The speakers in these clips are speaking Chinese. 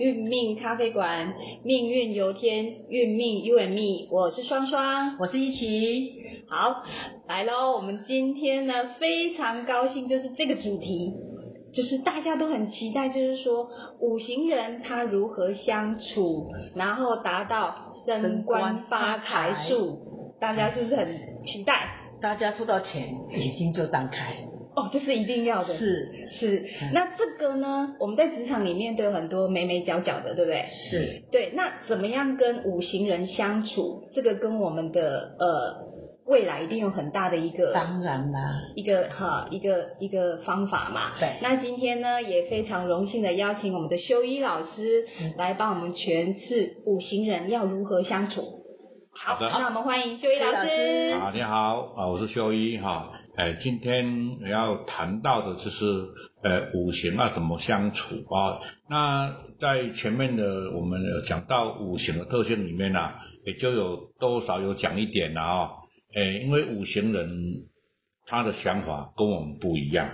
运命咖啡馆，命运由天，运命 You and Me，我是双双，我是一奇。好，来喽，我们今天呢非常高兴，就是这个主题，就是大家都很期待，就是说五行人他如何相处，然后达到升官发财术，大家是不是很期待？大家收到钱，眼睛就张开。哦，这是一定要的。是是，那这个呢？我们在职场里面都有很多眉眉角角的，对不对？是。对，那怎么样跟五行人相处？这个跟我们的呃未来一定有很大的一个当然啦，一个哈一个一个方法嘛。对。那今天呢，也非常荣幸的邀请我们的修一老师来帮我们诠释五行人要如何相处。好的。那我们欢迎修一老师。啊，你好啊，我是修一哈。哎，今天要谈到的就是呃五行啊怎么相处啊？那在前面的我们有讲到五行的特性里面呢，也就有多少有讲一点了啊。哎，因为五行人他的想法跟我们不一样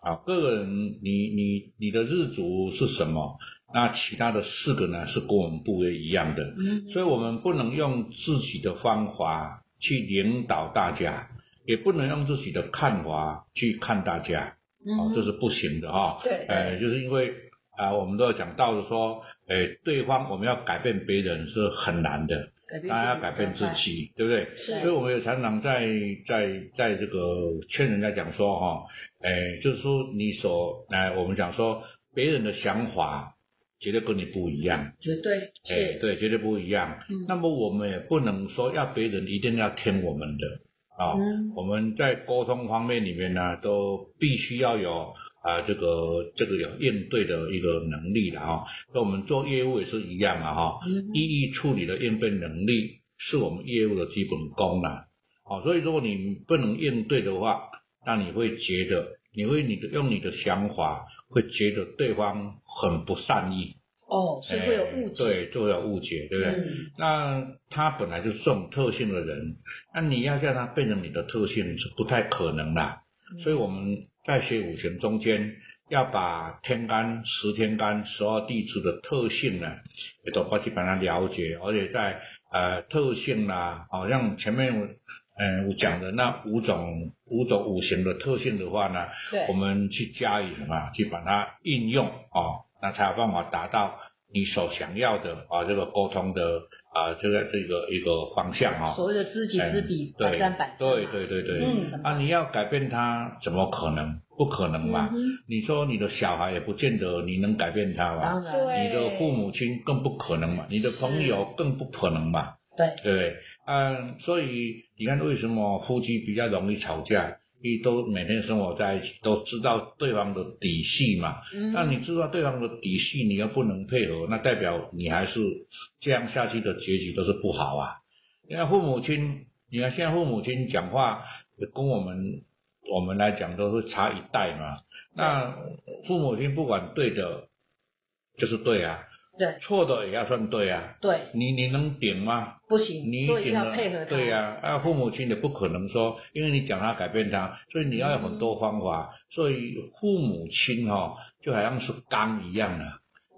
啊。个人你你你的日主是什么？那其他的四个呢是跟我们不一样的，所以我们不能用自己的方法去领导大家。也不能用自己的看法去看大家，哦，这是不行的哈。对，呃，就是因为啊，我们都要讲到的说，诶，对方我们要改变别人是很难的，大家要改变自己，对不对？是。所以我们也常常在在在这个劝人家讲说哈，诶，就是说你所来，我们讲说别人的想法绝对跟你不一样，绝对，诶，对，绝对不一样。那么我们也不能说要别人一定要听我们的。啊，我们在沟通方面里面呢，都必须要有啊，这个这个有应对的一个能力的哈。那我们做业务也是一样啊哈，一一处理的应变能力是我们业务的基本功能。啊，所以如果你不能应对的话，那你会觉得，你会你的用你的想法，会觉得对方很不善意。哦，所以会有误解，对，就会有误解，对不对？那他本来就是这种特性的人，那你要叫他变成你的特性是不太可能的。所以我们在学五行中间，要把天干、十天干、十二地支的特性呢，也都快去把它了解，而且在呃特性啦，好像前面嗯我讲的那五种五种五行的特性的话呢，我们去加以什么，去把它应用啊。那才有办法达到你所想要的啊，这个沟通的啊，这个这个一个方向啊。所谓的知己知彼，百战百胜。对对对对。嗯。啊，你要改变他，怎么可能？不可能嘛。嗯。你说你的小孩也不见得你能改变他嘛。当然。你的父母亲更不可能嘛，你的朋友更不可能嘛。对。对。嗯，所以你看，为什么夫妻比较容易吵架？你都每天生活在一起，都知道对方的底细嘛？那你知道对方的底细，你又不能配合，那代表你还是这样下去的结局都是不好啊。因为父母亲，你看现在父母亲讲话跟我们我们来讲都是差一代嘛。那父母亲不管对的，就是对啊。对，错的也要算对啊。对，你你能顶吗？不行，你所以要配合他。对呀，啊，父母亲也不可能说，因为你讲他改变他，所以你要有很多方法。所以父母亲哈，就好像是刚一样的，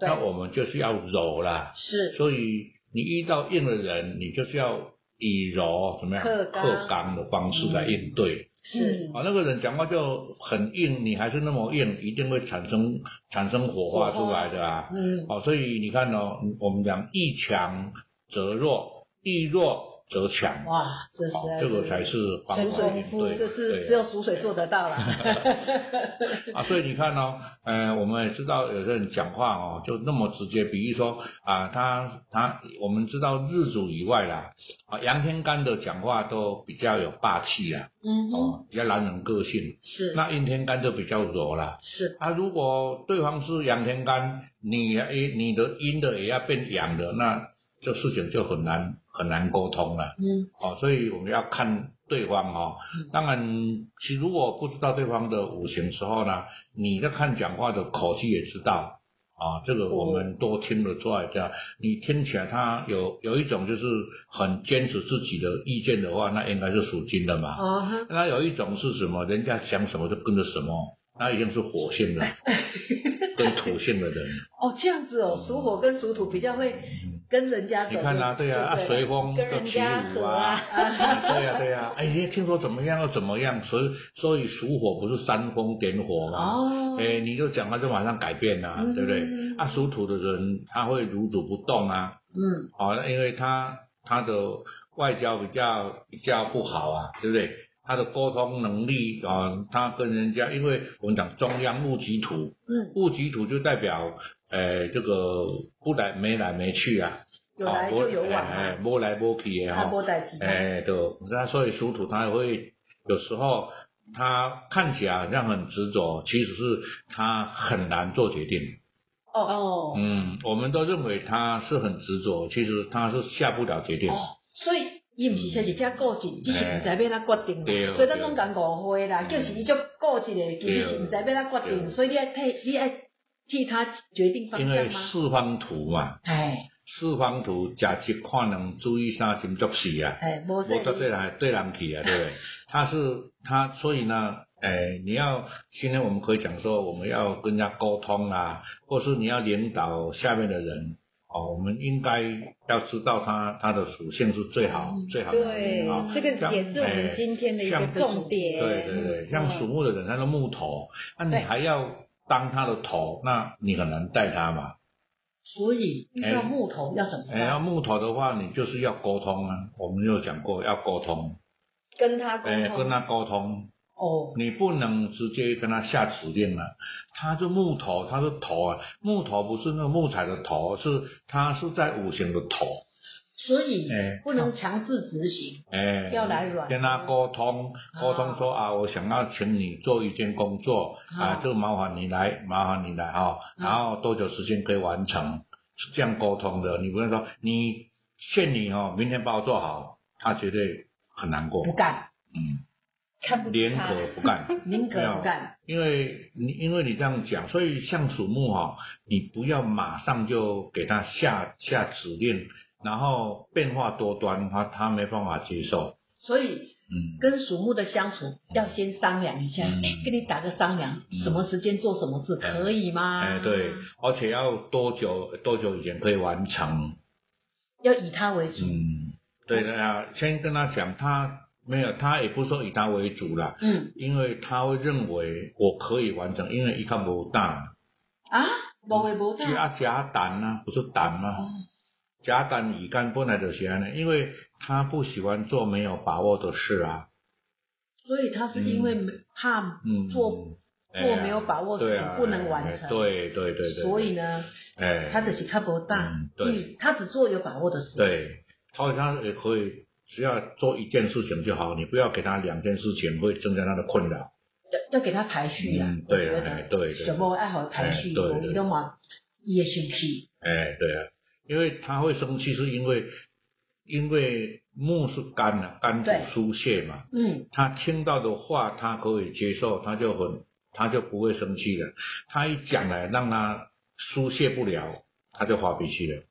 那我们就是要柔啦。是。所以你遇到硬的人，你就是要以柔怎么样克刚的方式来应对。是啊，那个人讲话就很硬，你还是那么硬，一定会产生产生火花出来的啊。嗯，哦，所以你看哦，我们讲易强则弱，易弱。则强哇，这是这个才是全水夫，这是只有属水做得到了。啊，所以你看哦，呃，我们也知道有些人讲话哦，就那么直接，比如说啊，他他我们知道日主以外啦，啊，阳天干的讲话都比较有霸气啊，嗯，哦，比较男人个性是，那阴天干就比较柔啦，是。啊，如果对方是阳天干，你诶你的阴的也要变阳的，那这事情就很难。很难沟通了，嗯，哦，所以我们要看对方哦。当然，其如果不知道对方的五行时候呢，你在看讲话的口气也知道，啊，这个我们多听了出来。这样，你听起来他有有一种就是很坚持自己的意见的话，那应该是属金的嘛。哦，那有一种是什么？人家想什么就跟着什么，那一定是火性的。跟土性的人。哦，这样子哦，属火跟属土比较会跟人家走。你看啊，对啊，啊随风跟人家合啊。对呀对呀，哎，听说怎么样又怎么样，所以所以属火不是煽风点火吗？哦。哎，你就讲他就马上改变啊，对不对？啊，属土的人他会如土不动啊。嗯。哦，因为他他的外交比较比较不好啊，对不对？他的沟通能力啊，他跟人家，因为我们讲中央戊己土，嗯，戊己土就代表，诶，这个不来没来没去啊，有来就有往，哎，摸来摸去的哈，哎，对，那所以属土他会有时候他看起来好像很执着，其实是他很难做决定。哦哦，嗯，我们都认为他是很执着，其实他是下不了决定。哦，所以。伊毋是说是遮固执，只是毋知要哪决定嘛。所以咱拢讲误会啦，就是伊足固执的，其实是毋知要哪决定。所以你爱替，你爱替他决定方向吗？因为四方图嘛，哎，四方图假设看人注意啥真足事啊，哎，无对人对人去啊，对不对？他是他，所以呢，哎，你要今天我们可以讲说，我们要跟人家沟通啊，或是你要领导下面的人。哦，我们应该要知道它它的属性是最好最好的。对，这个也是我们今天的一个重点。对对对，像属木的人，他的木头，那你还要当他的头，那你很难带他嘛。所以遇到木头要怎么？哎，要木头的话，你就是要沟通啊。我们有讲过要沟通，跟他沟通，跟他沟通。哦，你不能直接跟他下指令了。他是木头，他是头啊，木头不是那个木材的头，是他是在五行的头。所以，哎，不能强制执行，哎，要来软。跟他沟通，沟通说啊，我想要请你做一件工作啊，就麻烦你来，麻烦你来哈，然后多久时间可以完成？是这样沟通的。你不能说你限你哦，明天帮我做好，他绝对很难过，不干。嗯。连可不干，宁可不干，因为你因为你这样讲，所以像属木哈，你不要马上就给他下下指令，然后变化多端，他他没办法接受。所以，嗯，跟属木的相处要先商量一下，跟你打个商量，什么时间做什么事可以吗？哎，对，而且要多久多久以前可以完成？要以他为主。嗯，对的呀，先跟他讲他。没有，他也不说以他为主啦，嗯，因为他会认为我可以完成，因为一看不大啊，不会不大，加加胆呢，不是胆吗？加胆乙肝本来就是安呢，因为他不喜欢做没有把握的事啊，所以他是因为怕做做没有把握事情不能完成，对对对对，所以呢，哎，他只是看不大，对，他只做有把握的事，对，他好像也可以。只要做一件事情就好，你不要给他两件事情，会增加他的困扰。要要给他排序呀，对对对，什么爱好排序，你都嘛也生气。哎，对啊，因为他会生气，是因为因为木是肝啊，肝主疏泄嘛。嗯。他听到的话，他可以接受，他就很他就不会生气了。他一讲来让他疏泄不了，他就发脾气了。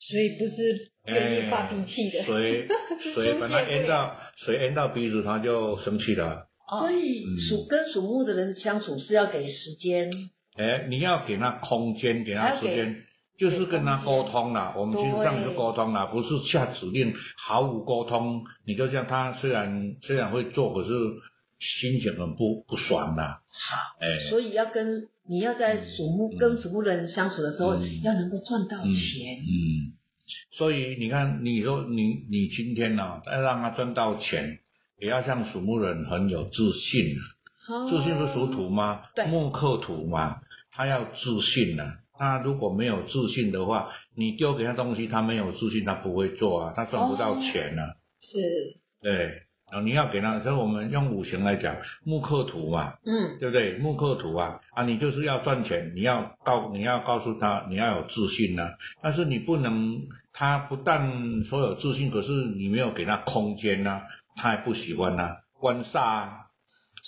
所以不是。愿意发脾气的，水水把它淹到水淹到鼻子，他就生气了。所以属跟属木的人相处是要给时间。哎，你要给他空间，给他时间，就是跟他沟通了。我们其实这样就沟通了，不是下指令，毫无沟通。你就像他虽然虽然会做，可是心情很不不爽的。好，哎，所以要跟你要在属木跟属木的人相处的时候，要能够赚到钱。嗯。所以你看，你说你你今天呢，要让他赚到钱，也要像属木人很有自信啊。自信是属土吗？对，木克土嘛，他要自信呢。他如果没有自信的话，你丢给他东西，他没有自信，他不会做啊，他赚不到钱呢。是。对。啊，你要给他，所以我们用五行来讲，木克土嘛，嗯，对不对？木克土啊，啊，你就是要赚钱，你要告，你要告诉他，你要有自信呢。但是你不能，他不但说有自信，可是你没有给他空间啊，他也不喜欢啊。官煞啊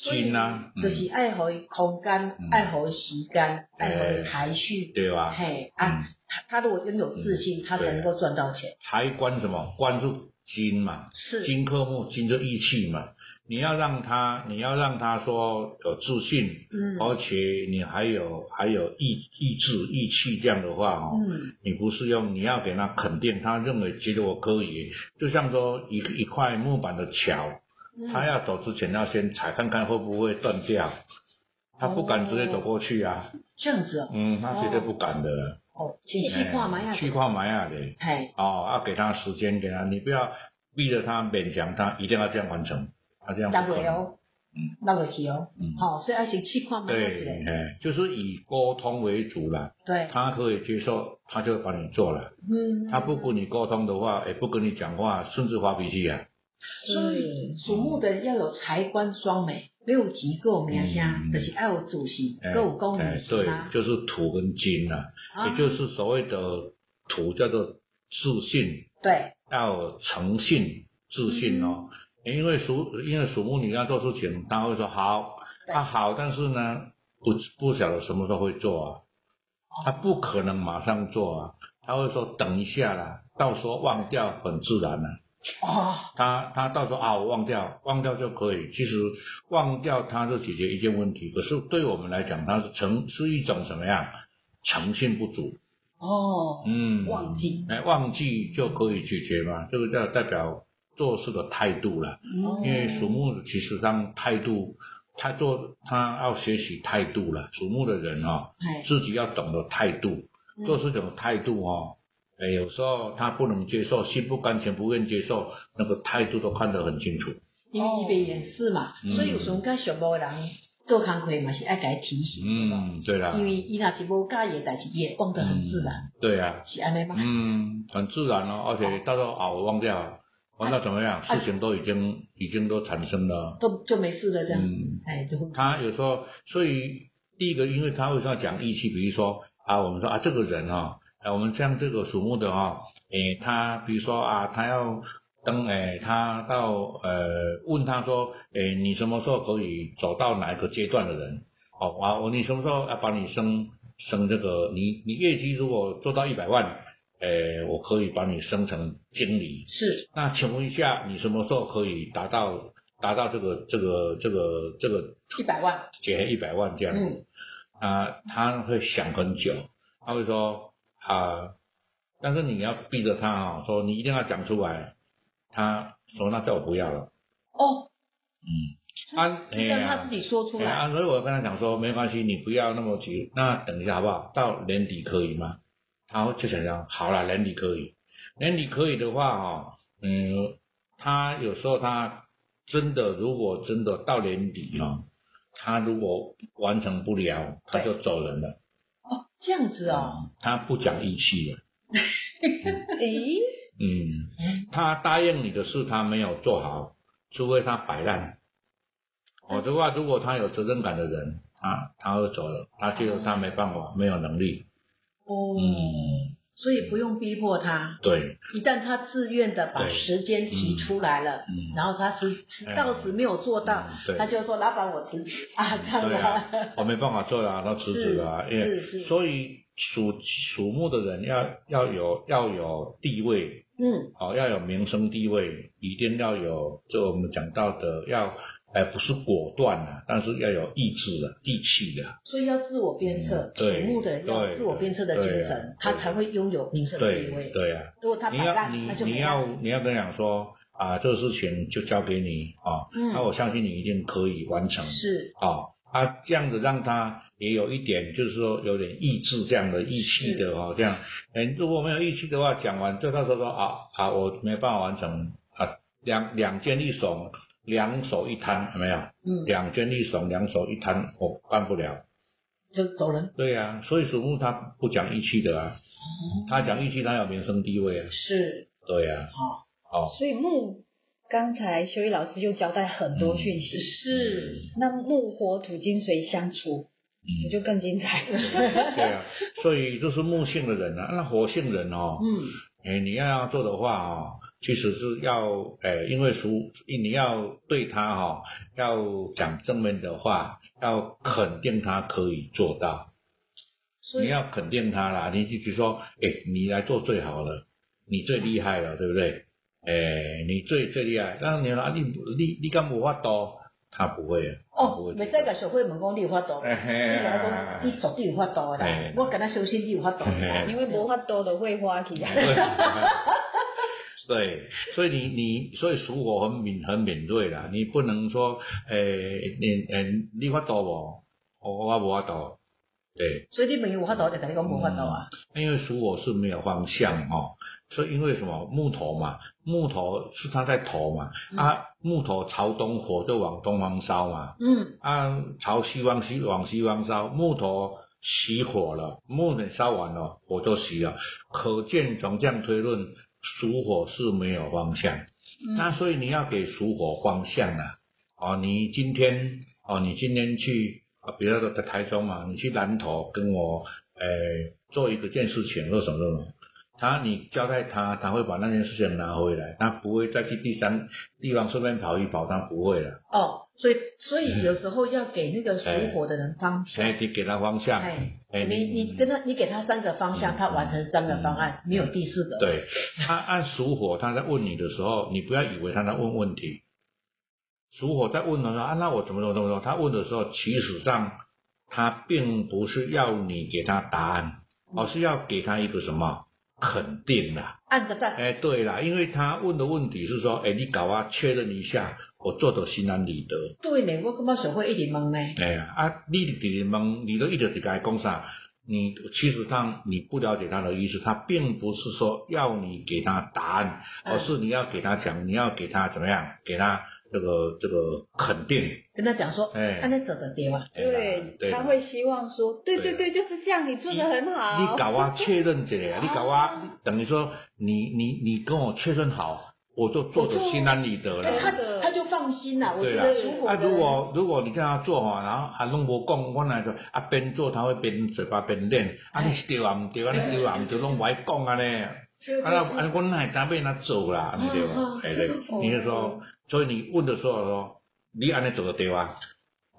金啊，就是爱好空间，爱好时间，爱好排序，对吧？嘿，啊，他他如果拥有自信，他才能够赚到钱。财官什么？官是。金嘛，是。金克木，金就义气嘛。你要让他，你要让他说有自信，嗯，而且你还有还有意意志意气这样的话哦，嗯，你不是用你要给他肯定，他认为觉得我可以，就像说一一块木板的桥，嗯。他要走之前要先踩看看会不会断掉，他不敢直接走过去啊，这样子哦，嗯，他绝对不敢的，哦，气气化嘛呀，气化埋呀的，嘿，哦，要给他时间，给他，你不要逼着他勉强他一定要这样完成，他这样不那可嗯，那袂去哦，嗯好，所以要先气化嘛，对，哎，就是以沟通为主了。对，他可以接受，他就帮你做了。嗯，他不跟你沟通的话，也不跟你讲话，甚至发脾气啊。所以属木的要有财官双美，没有吉够有名声，嗯。就是要有主席，哎够有功哎能对啊，，就是土跟金呐，啊。也就是所谓的土叫做自信，对，要有诚信、自信哦。嗯因为属因为属木女要做事情，他会说好，对。他好，但是呢，不不晓得什么时候会做啊，他不可能马上做啊，他会说等一下啦，到时候忘掉很自然了、哦，他他到时候啊，我忘掉，忘掉就可以。其实忘掉它就解决一件问题，可是对我们来讲，它是诚是一种什么样？诚信不足。哦，嗯，忘记，哎，忘记就可以解决嘛？这个叫代表做事的态度了。哦因为属木的其实上态度，他做他要学习态度了。属木的人哦，哎，自己要懂得态度，嗯做事情的态度哦。哎，有时候他不能接受，心不甘情不愿接受，那个态度都看得很清楚。因为伊袂掩饰嘛，嗯所以有时候甲属木的人做工课嘛是爱甲伊提醒，嗯，对啦。因为伊若是无介意的代志，伊会忘得很自然，嗯。对啊，是安尼吗？嗯，很自然哦，而且到时候啊，我忘掉了，哦，那怎么样？啊事情都已经已经都产生了。都就没事了这样，嗯，哎，就会他有时候，所以第一个，因为他为什么要讲义气？比如说啊，我们说啊，这个人啊，啊，我们像这个属木的啊，诶，他比如说啊，他要登诶，他到呃问他说，诶，你什么时候可以走到哪一个阶段的人？哦，啊，我你什么时候要把你升升这个？你你业绩如果做到一百万，诶，我可以把你升成经理。是那请问一下，你什么时候可以达到达到这个这个这个这个一百万，减一百万这样子？嗯啊，他会想很久，他会说啊，但是你要逼着他啊，说你一定要讲出来。他说那叫我不要了，哦，嗯，啊，是让他自己说出来，哎啊，所以我跟他讲说，没关系，你不要那么急，那等一下好不好？到年底可以吗？他就想想，好了，年底可以，年底可以的话哈，嗯，他有时候他真的如果真的到年底哦，他如果完成不了，他就走人了，哦，这样子哦，嗯他不讲义气了，诶，嗯，他答应你的事他没有做好，除非他摆烂。我的话，如果他有责任感的人，他他会走了，他觉得他没办法，没有能力。哦，嗯，所以不用逼迫他，对，一旦他自愿的把时间提出来了，嗯。然后他迟迟到时没有做到，嗯对。他就说老板我辞职啊，这样对的啊，我 没办法做了，那辞职了啊，因为是是，所以属属木的人要要有要有地位，嗯，哦，要有名声地位，一定要有，就我们讲到的要，哎，不是果断啊，但是要有意志的、地气的，所以要自我鞭策，属嗯对木的人要自我鞭策的精神，啊他才会拥有名声的地对位。对啊。如果他你要摆烂，你那就你要没了。你要跟他讲说啊，这个事情就交给你啊，嗯那我相信你一定可以完成是，啊啊，这样子让他也有一点就是说有点意志这样的义气的哦，这样，哎，如果没有义气的话，讲完就到时候说啊啊，我没办法完成啊，两两肩一耸，两手一摊，有没有？嗯，两肩一耸，两手一摊，我办不了。就走人。对呀、所以属木他不讲义气的啊，他讲义气，他有名声地位啊。是，对呀、好，哦，所以木刚才修一老师就交代很多讯息，是，那木火土金水相处，嗯。就更精彩。对啊，所以就是木性的人啊，那火性人哦，嗯，哎，你要要做的话哦，其实是要，呃，因为属你要对他哈、要讲正面的话，要肯定他可以做到，你要肯定他啦，你就比如说，哎，你来做最好了，你最厉害了，对不对？诶，你最最厉害，但你说你你你敢无法多？他不会啊。哦，未使甲小慧问讲你有法度，你甲讲你绝对有法度啦，我跟他相信你有法度，因为无法度的会花起来。对，所以你你所以属火很敏很敏锐啦，你不能说诶你诶你法度无，我我无法度。对，所以你朋友有法度就跟你讲无法度啊。因为属火是没有方向哦，所以因为什么木头嘛，木头是它在头嘛，啊木头朝东，火就往东方烧嘛。嗯。啊朝西方西往西方烧，木头熄火了，木头烧完了，火就熄了。可见从这样推论。属火是没有方向，那所以你要给属火方向啊！哦，你今天哦，你今天去啊，比如说在台中嘛，你去南投跟我诶做一个件事情或什么什么，他你交代他，他会把那件事情拿回来，他不会再去第三地方顺便跑一跑，他不会了。哦，所以所以有时候要给那个属火的人方向，你给他方向。哎你你跟他你给他三个方向，他完成三个方案，没有第四个。对，他按属火，他在问你的时候，你不要以为他在问问题。属火在问的时候，啊，那我怎么怎么怎么说？他问的时候，其实上他并不是要你给他答案，而是要给他一个什么肯定啦。按个赞。哎，对啦，因为他问的问题是说，哎，你搞啊，确认一下。我做的心安理得。对呢，我感觉社会一直问呢。哎呀，啊，你一直问，你都一直在该讲啥？你其实上你不了解他的意思，他并不是说要你给他答案，而是你要给他讲，你要给他怎么样？给他这个这个肯定。跟他讲说，哎，他那走的对吗？对，他会希望说，对对对，就是这样，你做的很好。你搞啊，确认这个，你搞啊，等于说你你你跟我确认好。我就做的心安理得了，他他就放心了。我觉得如果啊，如果如果你叫他做哈，然后还弄无讲，我来就啊边做他会边嘴巴边练，啊你对啊唔对啊你对啊唔对，拢爱讲啊咧，啊那啊我哪咱边那走啦，你对吧？哎对，你就说，所以你问的时候说，你安尼做的对吧？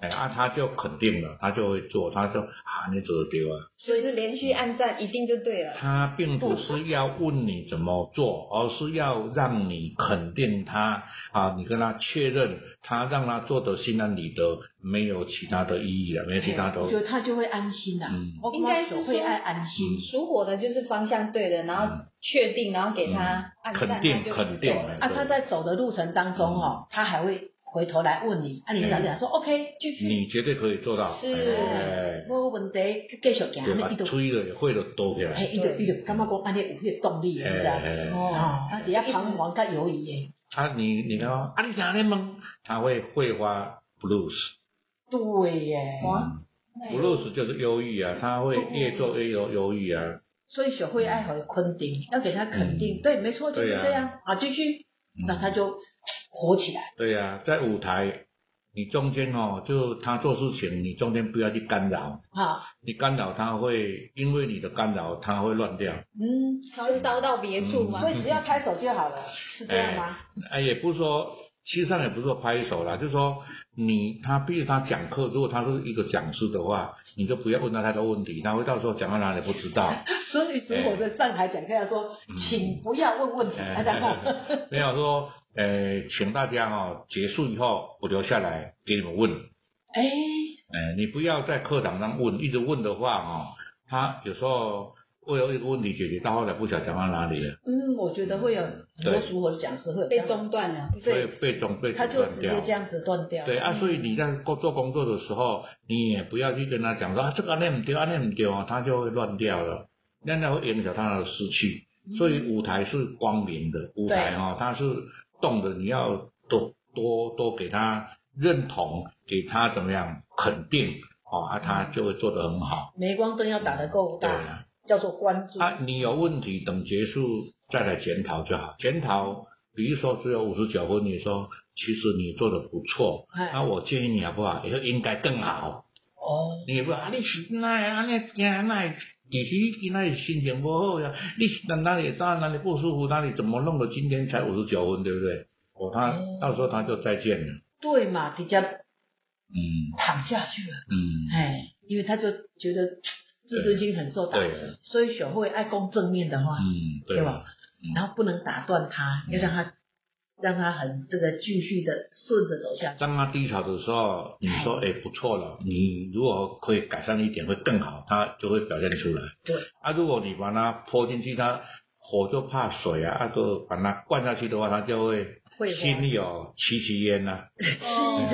哎啊，他就肯定了，他就会做，他就啊，你走的对啊。所以是连续按赞，一定就对了。他并不是要问你怎么做，而是要让你肯定他啊，你跟他确认，他让他做的心安理得，没有其他的意义了，没有其他的。我觉得他就会安心的，嗯，应该是会爱安心。属火的就是方向对的，然后确定，然后给他按赞，肯定肯定。啊，他在走的路程当中哦，他还会。回头来问你，啊，你讲讲说，OK，继续。你绝对可以做到。是，无问题，继续行。对，把吹的会的多起来。嘿，伊就伊就感觉讲，安尼有迄个动力，你知道？哦，啊，底下彷徨甲犹豫的。啊，你你看，啊，你听咧问，他会会发 blues。对耶。blues 就是忧郁啊，他会越做越忧忧郁啊。所以学会爱和肯定，要给他肯定。对，没错，就是这样。啊，继续，那他就。火起来。对呀，在舞台，你中间哦，就他做事情，你中间不要去干扰。好。你干扰他会，因为你的干扰他会乱掉。嗯，他会烧到别处嘛。所以只要拍手就好了，是这样吗？哎，也不是说，其实上也不是说拍手啦，就是说你他，比如他讲课，如果他是一个讲师的话，你就不要问他太多问题，他会到时候讲到哪里不知道。所以，所以我在上台讲课要说，请不要问问题，大家看。没有说。呃，请大家哈结束以后，我留下来给你们问。哎，哎，你不要在课堂上问，一直问的话哈，他有时候会有一个问题解决，到后来不晓得讲到哪里了。嗯，我觉得会有很多熟合的讲师会被中断了，所以被中被他就直接这样子断掉。对啊，所以你在做做工作的时候，你也不要去跟他讲说啊，这个那不对啊，那不对啊，他就会乱掉了，那样会影响他的士气。所以舞台是光明的，舞台哈，它是。动的你要多多多给他认同，给他怎么样肯定哦，啊，他就会做得很好。镁光灯要打得够大，叫做关注。啊，你有问题等结束再来检讨就好。检讨，比如说只有五十九分，你说其实你做的不错，那我建议你好不好？以后应该更好。哦。你不啊？你是那样？你今那其实你今天心情不好呀，你哪哪里哪里不舒服，哪里怎么弄的？今天才五十九分，对不对？哦，他到时候他就再见了。对嘛，直接嗯躺下去了。嗯，哎，因为他就觉得自尊心很受打击，所以学会爱讲正面的话，嗯，对吧？然后不能打断他，要让他让它很这个继续的顺着走下去。当他低潮的时候，你说哎不错了，你如果可以改善一点会更好，它就会表现出来。对。啊，如果你把它泼进去，它火就怕水啊，啊就把它灌下去的话，它就会心里有戚戚焉呐。哦，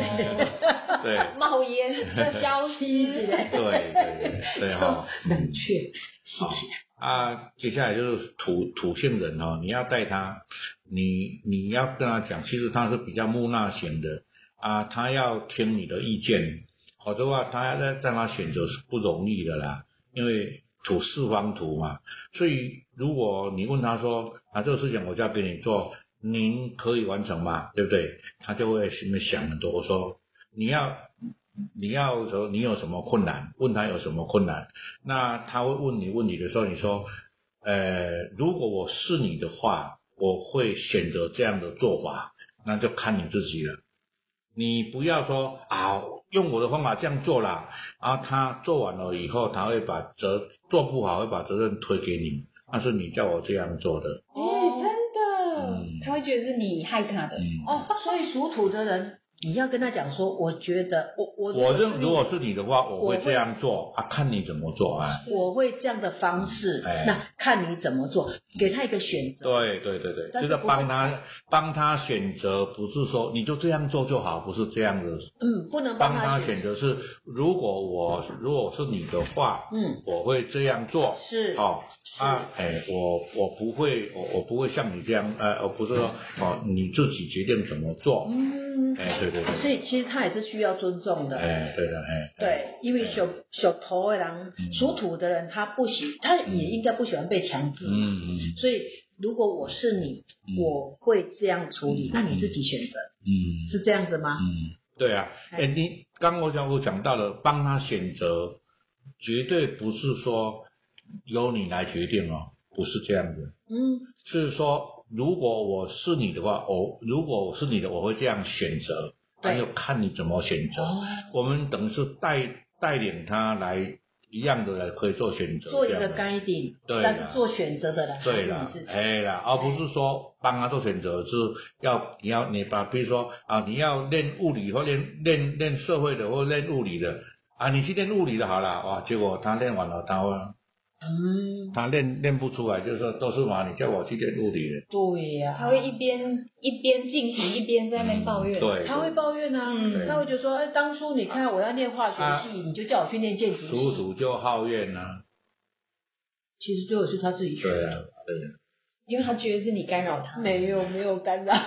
对。冒烟，消失。对对对哈。冷却，好。啊，接下来就是土土性人哦，你要带他，你你要跟他讲，其实他是比较木讷型的啊，他要听你的意见，否则话他要让他选择是不容易的啦，因为土四方土嘛，所以如果你问他说啊，这个事情我就要给你做，您可以完成吗？对不对？他就会心里想很多，我说你要。你要说你有什么困难，问他有什么困难，那他会问你问题的时候，你说，呃，如果我是你的话，我会选择这样的做法，那就看你自己了。你不要说啊，用我的方法这样做啦，然后他做完了以后，他会把责做不好会把责任推给你，那是你叫我这样做的。哦，真的，他会觉得是你害他的。哦，所以属土的人。你要跟他讲说，我觉得我我我认如果是你的话，我会这样做啊，看你怎么做啊。我会这样的方式，那看你怎么做，给他一个选择。对对对对，就是帮他帮他选择，不是说你就这样做就好，不是这样的。嗯，不能帮他选择是，如果我如果是你的话，嗯，我会这样做。是哦啊哎，我我不会我我不会像你这样呃，而不是说哦你自己决定怎么做。嗯，哎对对对。所以其实他也是需要尊重的。哎，对的，哎。对，因为属属头的人，属土的人他不喜，他也应该不喜欢被强制。嗯嗯。所以如果我是你，我会这样处理，那你自己选择。嗯。是这样子吗？嗯，对啊。哎，你刚我讲我讲到了，帮他选择，绝对不是说由你来决定哦，不是这样子。嗯。是说。如果我是你的话，我如果我是你的，我会这样选择，那就看你怎么选择。我们等于是带带领他来一样的来可以做选择，做一个 guiding，但是做选择的来对了，哎啦，而不是说帮他做选择，是要你要你把，比如说啊，你要练物理或练练练社会的或练物理的。啊，你去练物理的好了哇，结果他练完了，他会。嗯，他练练不出来，就是说都是嘛，你叫我去练物理的。对呀，他会一边一边进行一边在那边抱怨。对，他会抱怨啊，他会觉得说，哎，当初你看我要念化学系，你就叫我去念建筑系。属土就好怨啊。其实最后是他自己选的。对啊，对。因为他觉得是你干扰他。没有，没有干扰。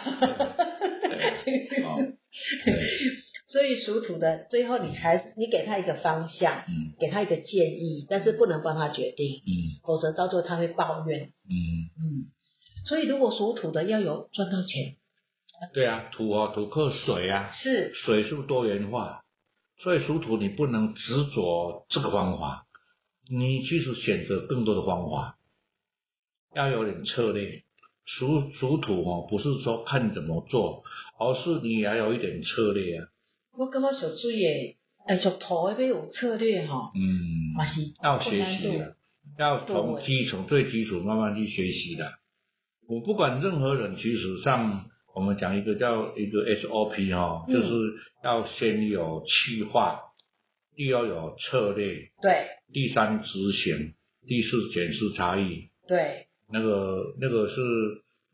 所以属土的最后你还是你给他一个方向，嗯，给他一个建议，但是不能帮他决定，嗯，否则到最后他会抱怨，嗯。嗯。所以如果属土的要有赚到钱，对啊，土哦土克水啊，是。水是多元化，所以属土你不能执着这个方法，你其实选择更多的方法，要有点策略。属属土哦，不是说看怎么做，而是你要有一点策略啊。我感觉小水的，哎，属土的要有策略哈。嗯，还是要学习的，要从基础最基础慢慢去学习的。我不管任何人，其实上我们讲一个叫一个 SOP 哈，就是要先有计划，第二有策略，对，第三执行，第四检视差异，对，那个那个是。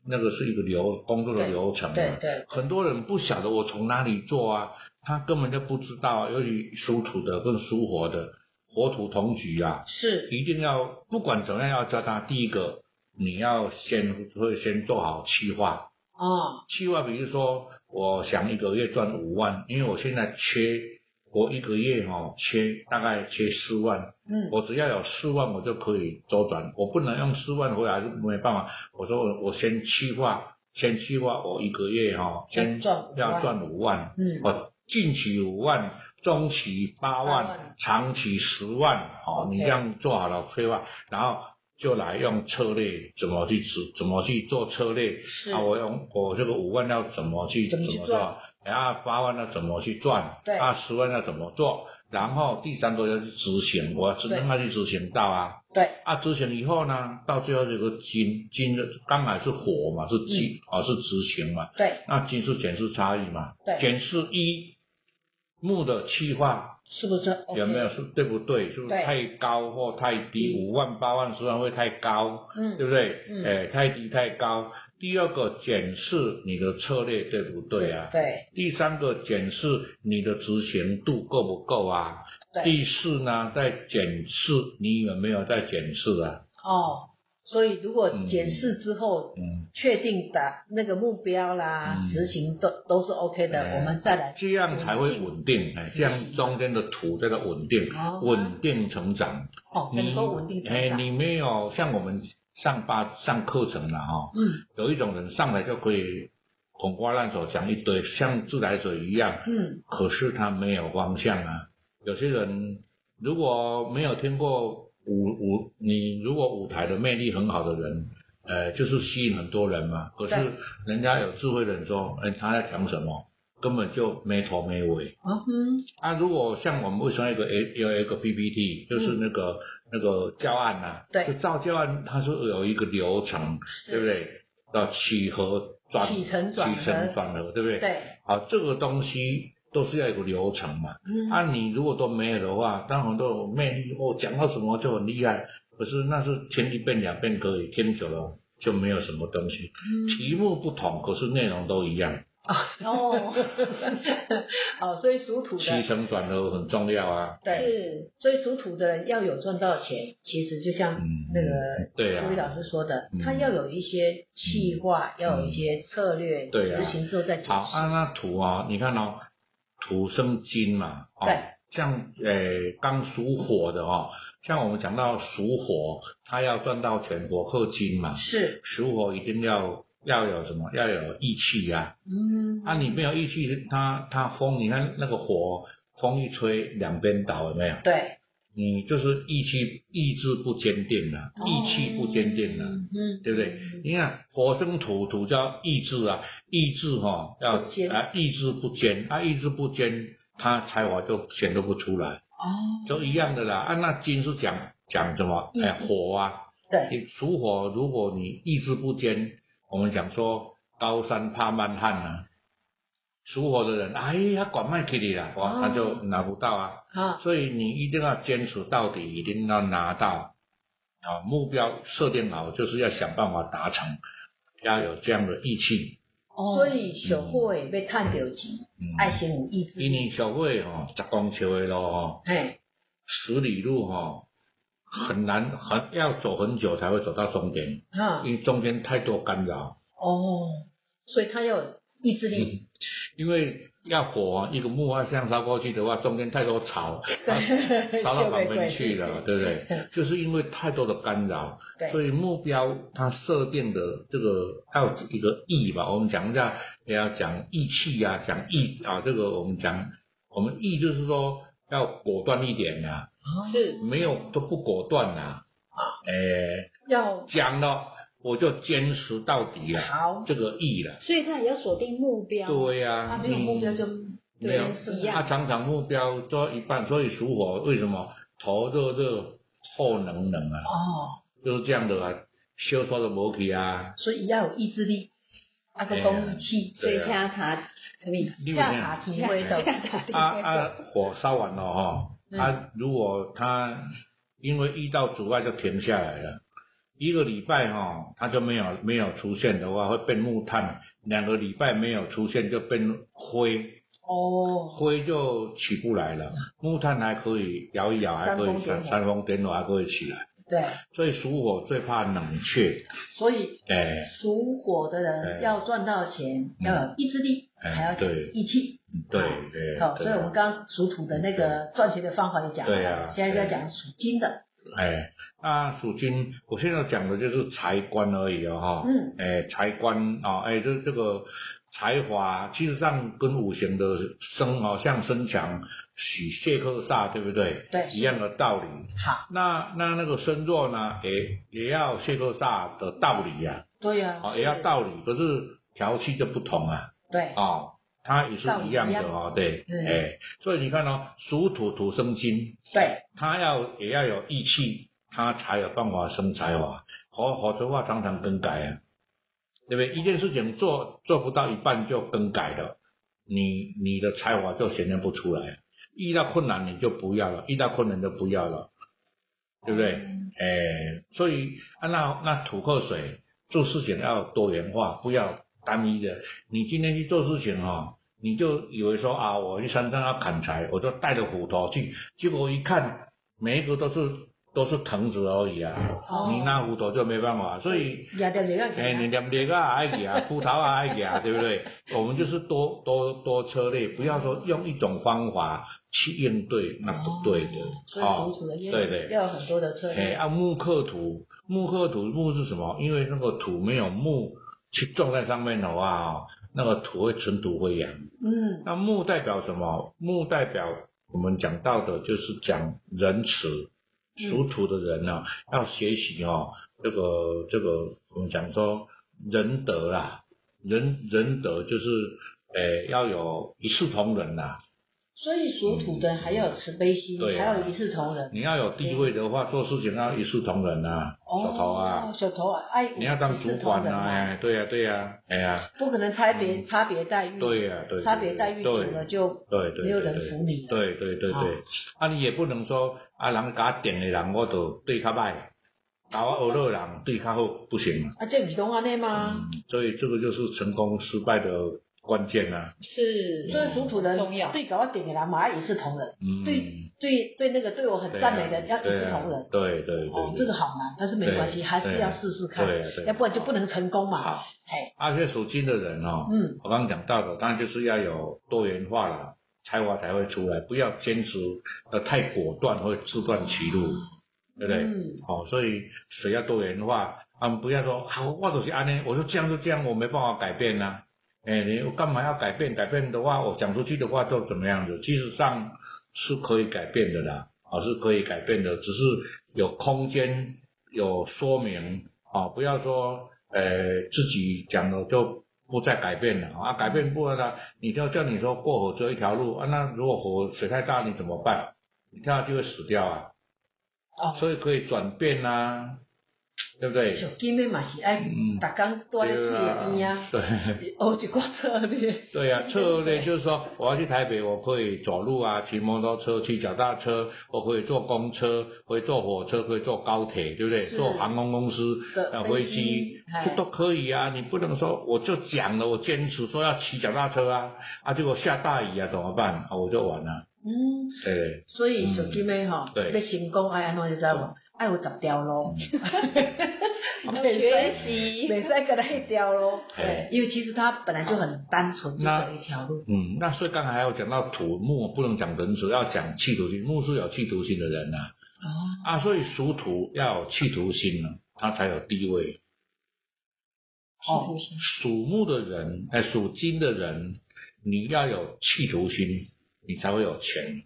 那个是一个流工作的流程，对对，很多人不晓得我从哪里做啊，他根本就不知道，尤其属土的跟属火的，火土同局啊，是。一定要不管怎样要教他，第一个你要先会先做好计划，哦，计划比如说我想一个月赚五万，因为我现在缺。我一个月哈缺大概缺四万，嗯，我只要有四万我就可以周转，我不能用四万回来就没办法。我说我我先计划，先计划我一个月哈先要赚五万，嗯，我近期五万，中期八万，长期十万，哦，你这样做好了规划，然后就来用策略怎么去怎怎么去做策略，啊，我用我这个五万要怎么去怎么做。然后八万要怎么去赚？对。二十万要怎么做？然后第三个要去执行，我只能要去执行到啊。对。啊，执行以后呢，到最后这个金金的刚来是火嘛，是金啊，是执行嘛。对。那金是减是差异嘛？对。减是一木的气化。是不是有没有是对不对？是不是太高或太低？五万、八万、十万会太高，嗯，对不对？嗯，哎，太低太高。第二个检视你的策略对不对啊？对。第三个检视你的执行度够不够啊？对。第四呢，在检视你有没有在检视啊？哦。所以，如果检视之后，嗯，确定的那个目标啦，执行都都是 OK 的，我们再来，这样才会稳定，哎，这样中间的土这个稳定，稳定成长，哦，能够稳定成长。哎，你没有像我们上班上课程了哈，嗯，有一种人上来就可以滚瓜烂熟讲一堆，像自来水一样，嗯，可是他没有方向啊。有些人如果没有听过。舞舞，你如果舞台的魅力很好的人，呃，就是吸引很多人嘛。可是人家有智慧的人说，哎，他在讲什么，根本就没头没尾。嗯哼。啊，如果像我们为什么有个 A 有一个 PPT，就是那个那个教案呐，对，就照教案，它是有一个流程，对不对？要起和转起承转起承转合，对不对？对。好，这个东西。都是要有个流程嘛，嗯啊，你如果都没有的话，当然都有魅力哦，讲到什么就很厉害。可是那是天一变两变可以，听久了就没有什么东西。嗯题目不同，可是内容都一样。哦，哦，所以属土的七成转合很重要啊。对，所以属土的人要有赚到钱，其实就像那个苏威老师说的，他要有一些计划，要有一些策略，执行之后再好，啊，那土啊，你看哦。土生金嘛，哦，像诶刚属火的哦，像我们讲到属火，他要赚到钱，火克金嘛，是。属火一定要要有什么，要有义气呀，嗯，啊你没有义气，他他风，你看那个火，风一吹两边倒，有没有？对。你就是意气意志不坚定了，意气不坚定了，嗯，对不对？你看火生土，土叫意志啊，意志哈要啊意志不坚，啊意志不坚，他才华就显露不出来，哦，都一样的啦。啊，那金是讲讲什么？哎，火啊，对，属火，如果你意志不坚，我们讲说高山怕慢旱啊。属火的人，哎呀，管卖给你了，哇，他就拿不到啊。啊，所以你一定要坚持到底，一定要拿到啊，目标设定好，就是要想办法达成，要有这样的义气。哦，所以小慧被探掉钱，爱心有意志。因为小慧哦，十公尺的路吼，哎，十里路哈，很难，很要走很久才会走到终点。啊，因为中间太多干扰。哦，所以他要。意志力，因为要火一个木啊，这样烧过去的话，中间太多草，烧到旁边去了，对不对？就是因为太多的干扰，所以目标它设定的这个要一个意吧，我们讲一下，也要讲义气啊，讲义啊，这个我们讲，我们义就是说要果断一点呐，是，没有都不果断呐，啊，诶，要讲了。我就坚持到底了，好，这个意了。所以他也要锁定目标。对呀，他没有目标就没有一样。他常常目标做一半，所以属火为什么头热热，后冷冷啊？哦，就是这样的啊，修说的摩羯啊。所以要有意志力，那个功义气，所以下茶可以下茶提灰的。啊啊，火烧完了哈，啊，如果他因为遇到阻碍就停下来了。一个礼拜哈，他就没有没有出现的话，会变木炭；两个礼拜没有出现，就变灰。哦。灰就起不来了，木炭还可以摇一摇，还可以扇扇风点火，还可以起来。对。所以属火最怕冷却。所以。哎。属火的人要赚到钱，要有意志力，还要有义气。对对。好，所以我们刚属土的那个赚钱的方法也讲了。对啊。现在要讲属金的。哎，那属金，我现在讲的就是财官而已哦，哈。嗯。哎，财官啊，哎，这这个才华，其实上跟五行的生啊，像生强喜谢克煞，对不对？对。一样的道理。好。那那那个身弱呢，也也要谢克煞的道理呀。对呀。啊，也要道理，可是调气就不同啊。对。啊，它也是一样的哦，对，哎，所以你看哦，属土土生金，对，它要也要有义气，它才有办法生财华，否否则话常常更改啊，对不对？一件事情做做不到一半就更改了，你你的才华就显现不出来，遇到困难你就不要了，遇到困难就不要了，对不对？哎，所以啊，那那土克水做事情要多元化，不要单一的。你今天去做事情哈。你就以为说啊，我去山上要砍柴，我就带着斧头去，结果一看，每一个都是都是藤子而已啊，你拿斧头就没办法，所以哎，你连那个爱啊，斧头啊 爱啊，对不对？我们就是多多多车类，不要说用一种方法去应对，那不对的。哦，对对，要有很多的策略。哎，木刻土，木刻土木是什么？因为那个土没有木去种在上面的话。那个土会尘土会扬，嗯，那木代表什么？木代表我们讲到的就是讲仁慈，属土的人呢要学习哦，这个这个我们讲说仁德啦，仁仁德就是诶要有一视同仁呐。所以属土的还要有慈悲心，还要一视同仁。你要有地位的话，做事情要一视同仁呐，小头啊，小头啊，哎，你要当主管啊，哎，对呀对呀，哎呀，不可能差别差别待遇，对呀对，差别待遇久了就对对没有人服你，对对对对，啊。你也不能说啊人家点的人我都对他歹，搞我恶人对他好不行啊。这不是东安的吗？所以这个就是成功失败的。关键啊，是，所以属土的对搞要点给他马一视同仁，嗯。对对对，那个对我很赞美的要一视同仁，对对哦，这个好难，但是没关系，还是要试试看，要不然就不能成功嘛。好，嘿，而且属金的人哦，嗯，我刚刚讲到的，当然就是要有多元化了，才华才会出来，不要坚持呃太果断，会自断其路，对不对？嗯，好，所以谁要多元化，啊，不要说好，我就是安尼，我说这样就这样，我没办法改变呐。哎，你干嘛要改变？改变的话，我讲出去的话就怎么样子？其实上是可以改变的啦，啊，是可以改变的，只是有空间有说明啊，不要说呃自己讲了就不再改变了啊，改变不了呢，你就叫你说过火只有一条路啊，那如果火水太大你怎么办？你跳下去会死掉啊，啊，所以可以转变啊。对不对？小金妹嘛是爱，大刚多在水边啊，对，学一个策略。对啊，策略就是说，我要去台北，我可以走路啊，骑摩托车，骑脚踏车，我可以坐公车，可以坐火车，可以坐高铁，对不对？坐航空公司的飞机，这都可以啊。你不能说我就讲了，我坚持说要骑脚踏车啊，啊，结果下大雨啊，怎么办？啊，我就完了。嗯，对。所以小金妹哈，要成功爱安怎就知无？爱有十条路，学习，每三个的一条路，对，因为其实他本来就很单纯，就这一条路。嗯，那所以刚才还要讲到土木，不能讲人主要讲气图心，木是有气图心的人呐。哦。啊，所以属土要有气图心呢，他才有地位。哦。属木的人，哎，属金的人，你要有气图心，你才会有钱。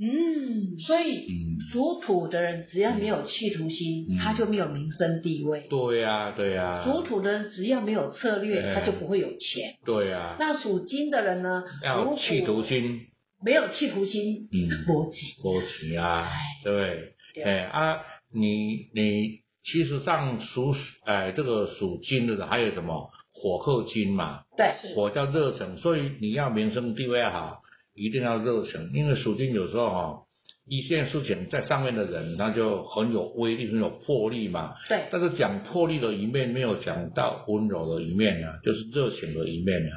嗯，所以属土的人只要没有企图心，他就没有名声地位。对呀，对呀。属土的人只要没有策略，他就不会有钱。对呀。那属金的人呢？要企图心。没有企图心，嗯，逻辑。逻辑啊，对。哎啊，你你其实上属哎这个属金的人还有什么火克金嘛？对。火叫热忱，所以你要名声地位好。一定要热情，因为属金有时候哈，一件事情在上面的人，他就很有威力，很有魄力嘛。对。但是讲魄力的一面，没有讲到温柔的一面啊，就是热情的一面啊。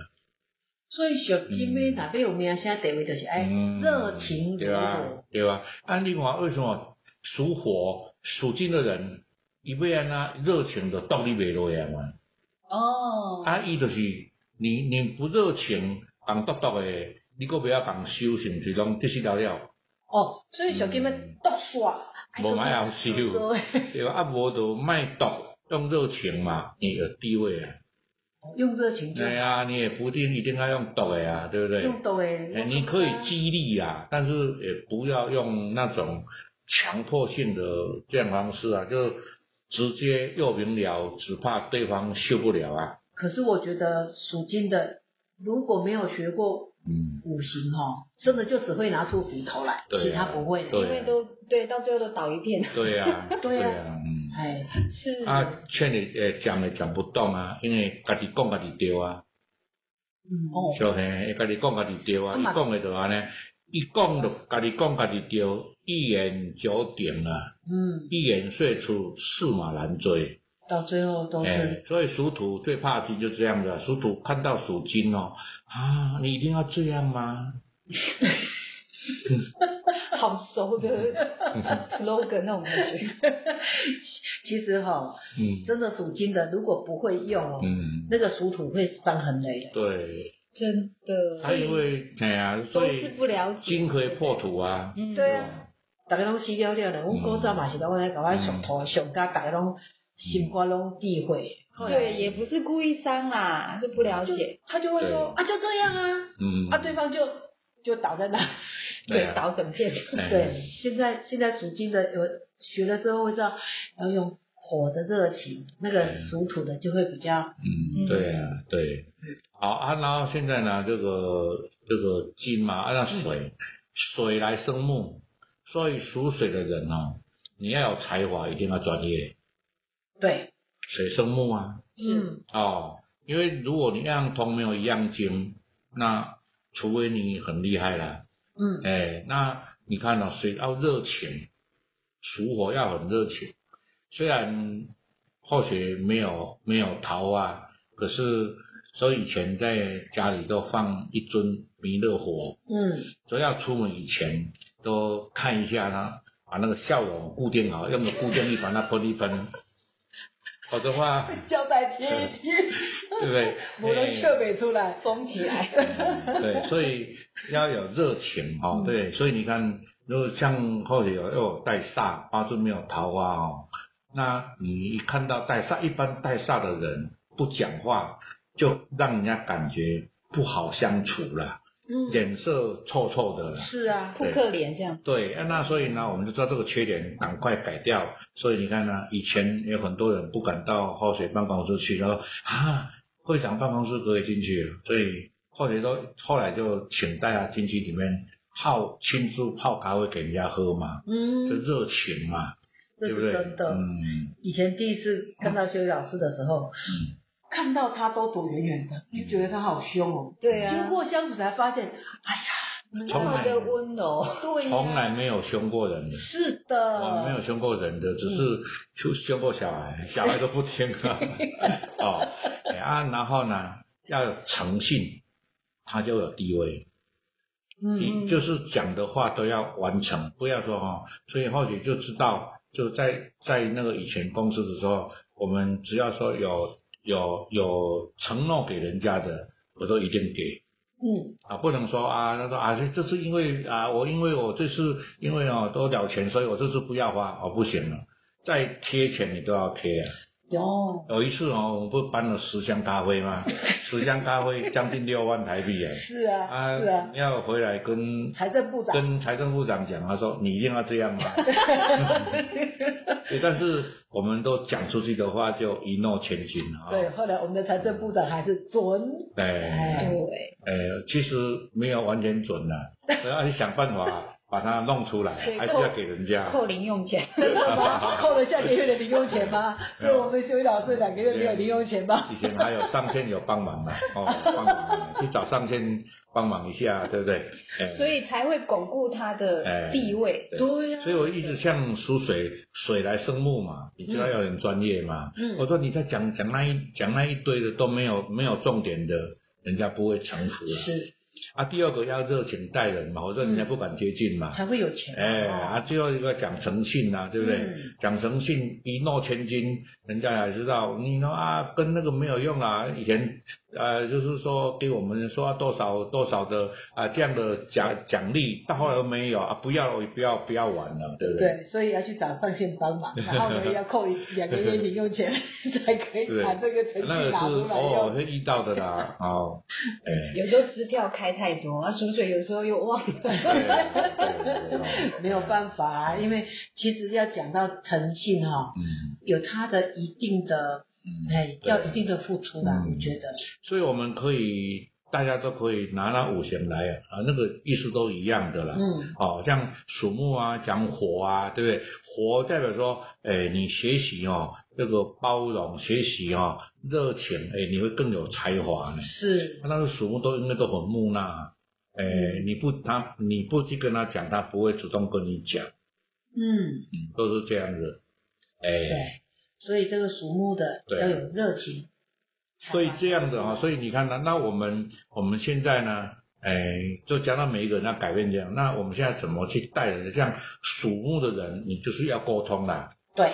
所以属金的哪边有名现在地位就是哎，热情对吧？对吧？按另外为什么属火属金的人，一边呢热情的动力没多样嘛？哦。啊，伊就是你你不热情，讲笃笃的。你个不要讲修行，是拢得失了了。哦，所以小金们毒耍，无买要修，对吧？啊，无就卖毒，用热情嘛，你有地位啊。用热情。对啊，你也不一定一定要用毒的呀，对不对？用毒的。哎，你可以激励啊，但是也不要用那种强迫性的这样方式啊，就直接又明了，只怕对方受不了啊。可是我觉得属金的。如果没有学过嗯，五行哈，真的就只会拿出骨头来，啊。其他不会因为都对，到最后都倒一片。对呀，对啊。啊，嗯。哎，是。啊，劝你诶讲也讲不动啊，因为家己讲家己对啊，嗯。哦，就嘿，家己讲家己对啊，伊啊嘛。讲诶就安尼，伊讲就家己讲家己对，一言九鼎啊，嗯，一言说出驷马难追。到最后都哎是，所以属土最怕金就这样的，属土看到属金哦，啊，你一定要这样吗？好熟的 slogan 那种感觉。其实哈，嗯真的属金的，如果不会用哦，嗯，那个属土会伤痕累累。对，真的，他因为哎呀，所以是不了解。金可以破土啊，嗯，对啊，大家拢死了了的，阮古早嘛是拢来甲我上土上家，大家拢心肝拢忌讳。后来对，也不是故意伤啦，是不了解。他就会说啊，就这样啊，嗯，啊，对方就就倒在那。对啊。倒整片。哎。对，现在现在属金的有学了之后会知道要用火的热情，那个属土的就会比较嗯，对啊，对，好啊，然后现在呢，这个这个金嘛，按照水，水来生木，所以属水的人哦，你要有才华，一定要专业，对，水生木啊，嗯，哦，因为如果你样通没有一样精，那除非你很厉害啦，嗯，哎，那你看哦，水要热情，属火要很热情，虽然或许没有没有桃啊，可是所以以前在家里都放一尊弥勒佛，嗯，所以要出门以前都看一下呢，把那个笑容固定好，用个固定力把它喷一喷，否则的话，胶带贴一贴，对不对？我能设备出来。封起来。对，所以要有热情哦。对，所以你看，如果像或者有又有带煞，八字没有桃花哦，那你一看到带煞，一般带煞的人不讲话，就让人家感觉不好相处了，嗯，脸色臭臭的。是啊，扑克脸这样。对，啊那所以呢，我们就知道这个缺点，赶快改掉。所以你看呢，以前有很多人不敢到化学办公室去，然后啊，会长办公室可以进去，所以化学都后来就请大家进去里面泡亲自泡咖啡给人家喝嘛，就嗯，热情嘛，这对不对？是真的。嗯以前第一次看到修宇老师的时候，嗯，看到他都躲远远的，就觉得他好凶哦。对啊经过相处才发现，哎呀，从来的温柔。对呀从来没有凶过人的。是的我的，没有凶过人的，只是就凶过小孩，小孩都不听啊。哦，哎啊，然后呢，要有诚信，他就有地位。嗯，就是讲的话都要完成，不要说哈、所以或许就知道，就在在那个以前公司的时候，我们只要说有有有承诺给人家的，我都一定给。嗯，啊，不能说啊，他说啊，这这是因为啊，我因为我这次因为哦多了钱，所以我这次不要花，哦不行了，再贴钱你都要贴啊。有，有一次哦，我们不是搬了十箱咖啡吗？十箱咖啡将近六万台币啊！是啊，啊，是啊，要回来跟财政部长，跟财政部长讲，他说你一定要这样吗？对，但是我们都讲出去的话就一诺千金啊。对，后来我们的财政部长还是准，对，哎对，哎，其实没有完全准的，所以要去想办法把它弄出来，还是要给人家。扣零用钱。扣了下个月的零用钱吗？所以我们修宇老师两个月没有零用钱吗？以前还有上线有帮忙的 哦，帮忙去找上线帮忙一下，对不对？哎所以才会巩固他的地位。对对呀所以我一直像输水，水来生木嘛，你知道要很专业嘛。嗯我说你在讲讲那一讲那一堆的都没有没有重点的，人家不会臣服啊。是啊，第二个要热情待人嘛，我说人家不敢接近嘛。才会有钱。哎，哦啊，最后一个讲诚信啊，对不对？嗯讲诚信，一诺千金，人家才知道。你说啊，跟那个没有用啊。以前呃，就是说给我们说多少多少的啊这样的奖奖励，到后来没有啊，不要不要不要玩了，对不对？对，所以要去找上线帮忙，然后呢要扣两个月零用钱，才可以把这个程序那个是拿出来偶尔。会遇到的啦，哦，哎，有时候支票开太多，啊，属水有时候又忘了。没有办法啊，因为其实要讲到诚信哈、嗯有它的一定的，嗯，哎，要一定的付出啦，嗯我觉得。所以我们可以大家都可以拿那五行来啊，啊，那个意思都一样的啦。嗯，哦，像属木啊，讲火啊，对不对？火代表说，哎，你学习哦，这个包容，学习哦，热情，哎，你会更有才华呢。是，那个属木都应该都很木讷，哎，你不他你不去跟他讲，他不会主动跟你讲。嗯，嗯，都是这样子。哎，对，所以这个属木的要有热情。所以这样子啊，所以你看呢，那我们我们现在呢，哎，就讲到每一个人要改变这样，那我们现在怎么去带人？像属木的人，你就是要沟通啦。对，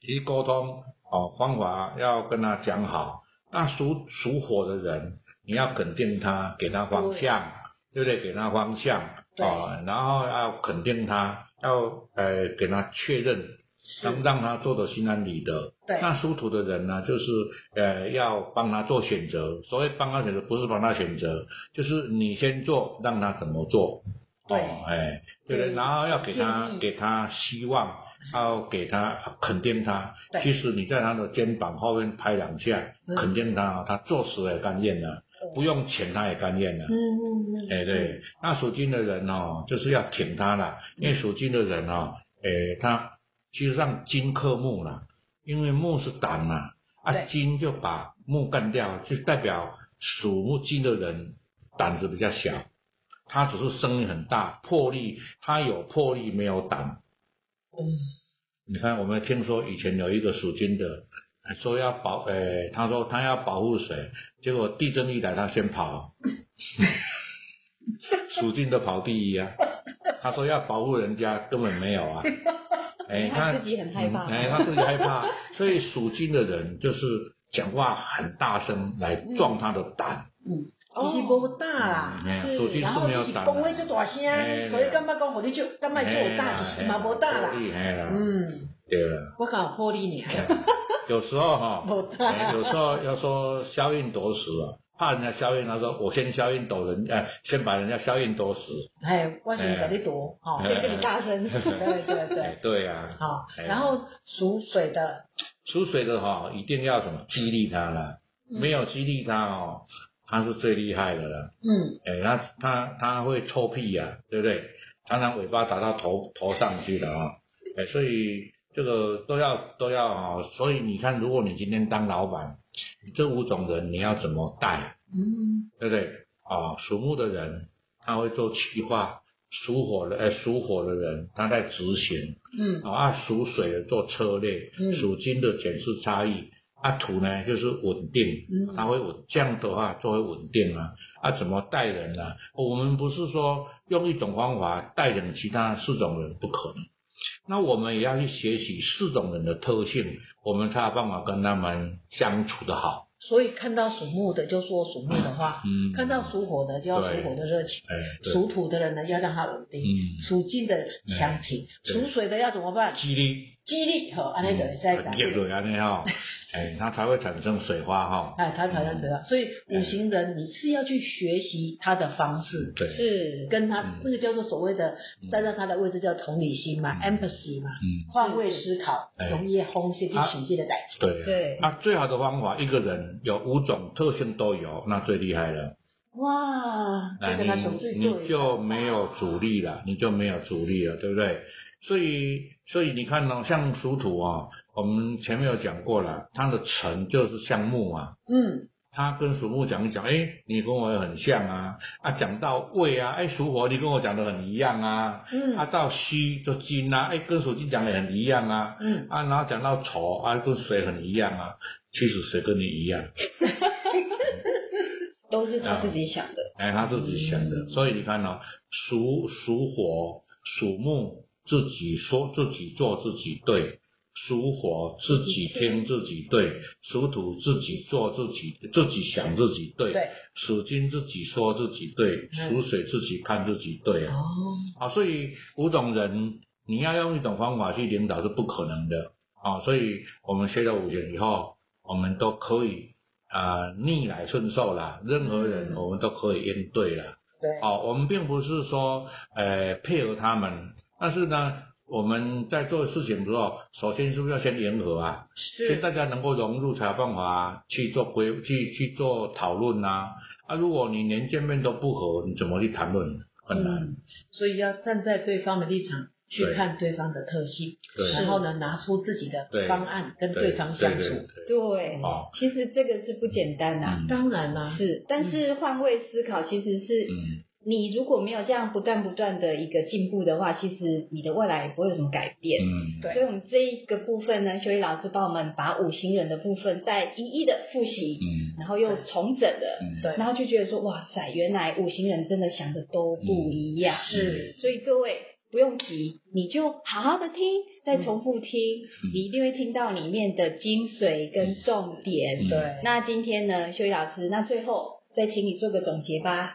其实沟通哦，方法要跟他讲好。那属属火的人，你要肯定他，给他方向，对不对？给他方向对哦，然后要肯定他，要呃给他确认，让让他做的心安理得。对。那属土的人呢，就是呃要帮他做选择。所谓帮他选择，不是帮他选择，就是你先做，让他怎么做。对。哦，哎，对然后要给他给他希望，要给他肯定他。其实你在他的肩膀后面拍两下，嗯。肯定他，他做死也甘愿的，不用钱他也甘愿了。嗯嗯嗯，哎，对，那属金的人哦，就是要挺他了，因为属金的人哦，哎，他其实上金克木啦，因为木是胆嘛，啊，金就把木干掉，就代表属木金的人胆子比较小，他只是声音很大，魄力，他有魄力没有胆。嗯，你看，我们听说以前有一个属金的，说要保，呃，他说他要保护谁，结果地震一来，他先跑，属金的跑第一啊。他说要保护人家，根本没有啊。哎，他自己很害怕嗯哎，他自己害怕，所以属金的人就是讲话很大声来撞他的胆。嗯，其实无大啦。哎是属金然后只是是没有胆讲话就大声，哎所以感觉讲，互你就感觉做大，其实嘛无大啦。嗯，对了。我讲有魄力呢。有时候哈、有时候要说消运夺食啊，怕人家消印，他说我先消印夺人，哎，先把人家消印夺食。哎，我先给你躲，哦，哎先跟你大声。对对哎对，对呀、好。哎然后属水的，属水的哈、一定要什么激励他啦，没有激励他哦，他是最厉害的了。嗯，哎，他他他会臭屁呀、对不对？常常尾巴打到头头上去了啊、哎，所以这个都要都要啊、所以你看，如果你今天当老板，你这五种人你要怎么带？嗯，对不对？啊，属木的人他会做企划，属火的哎属火的人他在执行，嗯，啊属水的做策略，嗯属金的检视差异，啊土呢就是稳定，嗯它会稳，这样的话就会稳定啊。啊怎么带人呢、我们不是说用一种方法带领其他四种人，不可能。那我们也要去学习四种人的特性，我们才有办法跟他们相处的好。所以看到属木的就说属木的话，嗯，看到属火的就要属火的热情，哎，属土的人呢要让他稳定，嗯属金的强挺，属水的要怎么办？激励。激励好，安尼就会使改变。业对安尼哈，哎，它才会产生水花哈。哎，他才能这样，所以五行人你是要去学习他的方式，对，是，跟他嗯。那个叫做所谓的站在他的位置叫同理心嘛嗯，empathy 嘛，嗯，换位思考，哎。容易轰些去啊取这个代志。对，对。啊，最好的方法，一个人有五种特性都有，那最厉害了。哇，那这个他手最你你就没有阻力了，你就没有阻力了，对不对？所以，所以你看哦，像属土啊、我们前面有讲过了，它的辰就是像木啊，嗯，他跟属木讲一讲，哎，你跟我也很像啊，啊，讲到未啊，哎，属火你跟我讲的很一样啊，嗯。啊，到戌就金啊，哎，跟属金讲的很一样啊，嗯。啊，然后讲到丑啊，跟水很一样啊，其实谁跟你一样？都是他自己想的。哎，他自己想的，嗯。所以你看哦，属属火、属木，自己说自己做自己对；属火自己听自己对；属土自己做自己自己想自己对；属金自己说自己对；嗯属水自己看自己对啊。哦，啊，所以五种人，你要用一种方法去领导是不可能的啊。所以我们学了五行以后，我们都可以啊、逆来顺受啦，任何人嗯我们都可以应对啦。对，哦，我们并不是说呃配合他们，但是呢，我们在做事情的时候，首先是不是要先迎合啊？是，先大家能够融入才有办法去做规去去做讨论呐。啊，如果你连见面都不合，你怎么去谈论？很难。嗯，所以要站在对方的立场去看对方的特性，然后呢，拿出自己的方案跟对方相处。对对对对，哦其实这个是不简单呐、嗯当然啦、是，但是换位思考其实是，嗯你如果没有这样不断不断的一个进步的话，其实你的未来也不会有什么改变。嗯，对。所以，我们这一个部分呢，修一老师帮我们把五行人的部分再一一的复习，嗯。然后又重整了，嗯。对。然后就觉得说，哇塞，原来五行人真的想的都不一样。是。所以各位不用急，你就好好的听，再重复听，你一定会听到里面的精髓跟重点。嗯。对，那今天呢，修一老师，那最后再请你做个总结吧。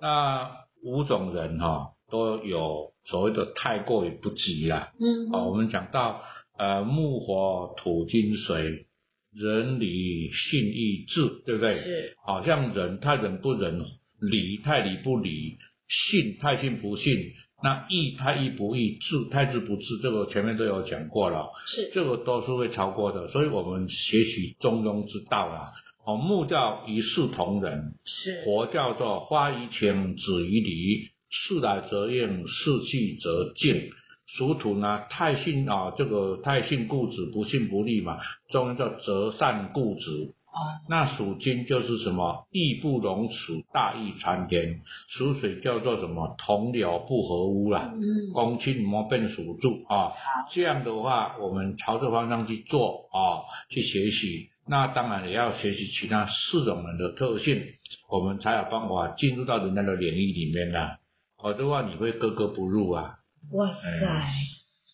那五种人哈、都有所谓的太过于不及啦。嗯啊，我们讲到呃木火土金水人理信义智，对不对？是，好像仁太仁不仁，理太理不理，信太信不信，那义太义不义，智太智不智，这个前面都有讲过了，是这个都是会超过的，所以我们学习中庸之道啦。哦，木叫一视同仁，是，佛叫做花于情，止于礼，事来则应，事去则静。属土呢，太信啊，这个太信固执，不信不立嘛，中文叫择善固执。哦，那属金就是什么？义不容辞，大义参天。属水叫做什么？同流不合污啦。嗯，公亲莫变属柱啊。这样的话，我们朝这方向去做啊，去学习。那当然也要学习其他四种人的特性，我们才有办法进入到人家的领域里面啦。否则的话，你会格格不入啊。哇塞，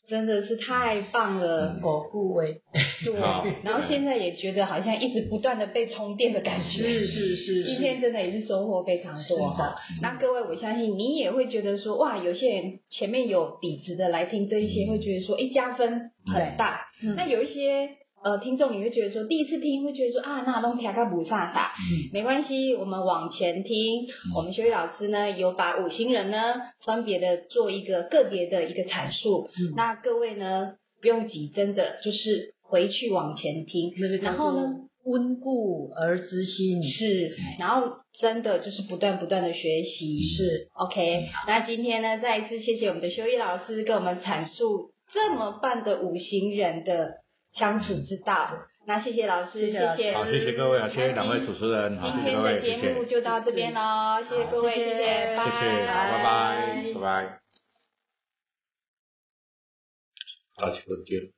真的是太棒了。果固为，对好，然后现在也觉得好像一直不断的被充电的感觉。是是是今天真的也是收获非常多哈。那各位，我相信你也会觉得说，哇，有些人前面有底子的来听这一些，会觉得说，哎，加分很大。嗯那有一些呃听众，你会觉得说，第一次听会觉得说啊，那弄听个不飒飒，嗯。没关系，我们往前听。我们学宇老师呢，有把五行人呢分别的做一个个别的一个阐述。嗯。那各位呢，不用急，真的就是回去往前听。那个然后呢温故而知新，是，然后真的就是不断不断的学习。是 OK，那今天呢，再一次谢谢我们的修一老师跟我们阐述这么棒的五行人的相处之道。那谢谢老师，谢谢好，谢谢各位啊，谢谢两位主持人，好，今天谢谢各位，的节目就到这边喽，谢谢各位，谢谢谢谢，拜谢谢，好，拜拜，拜拜。到这个点。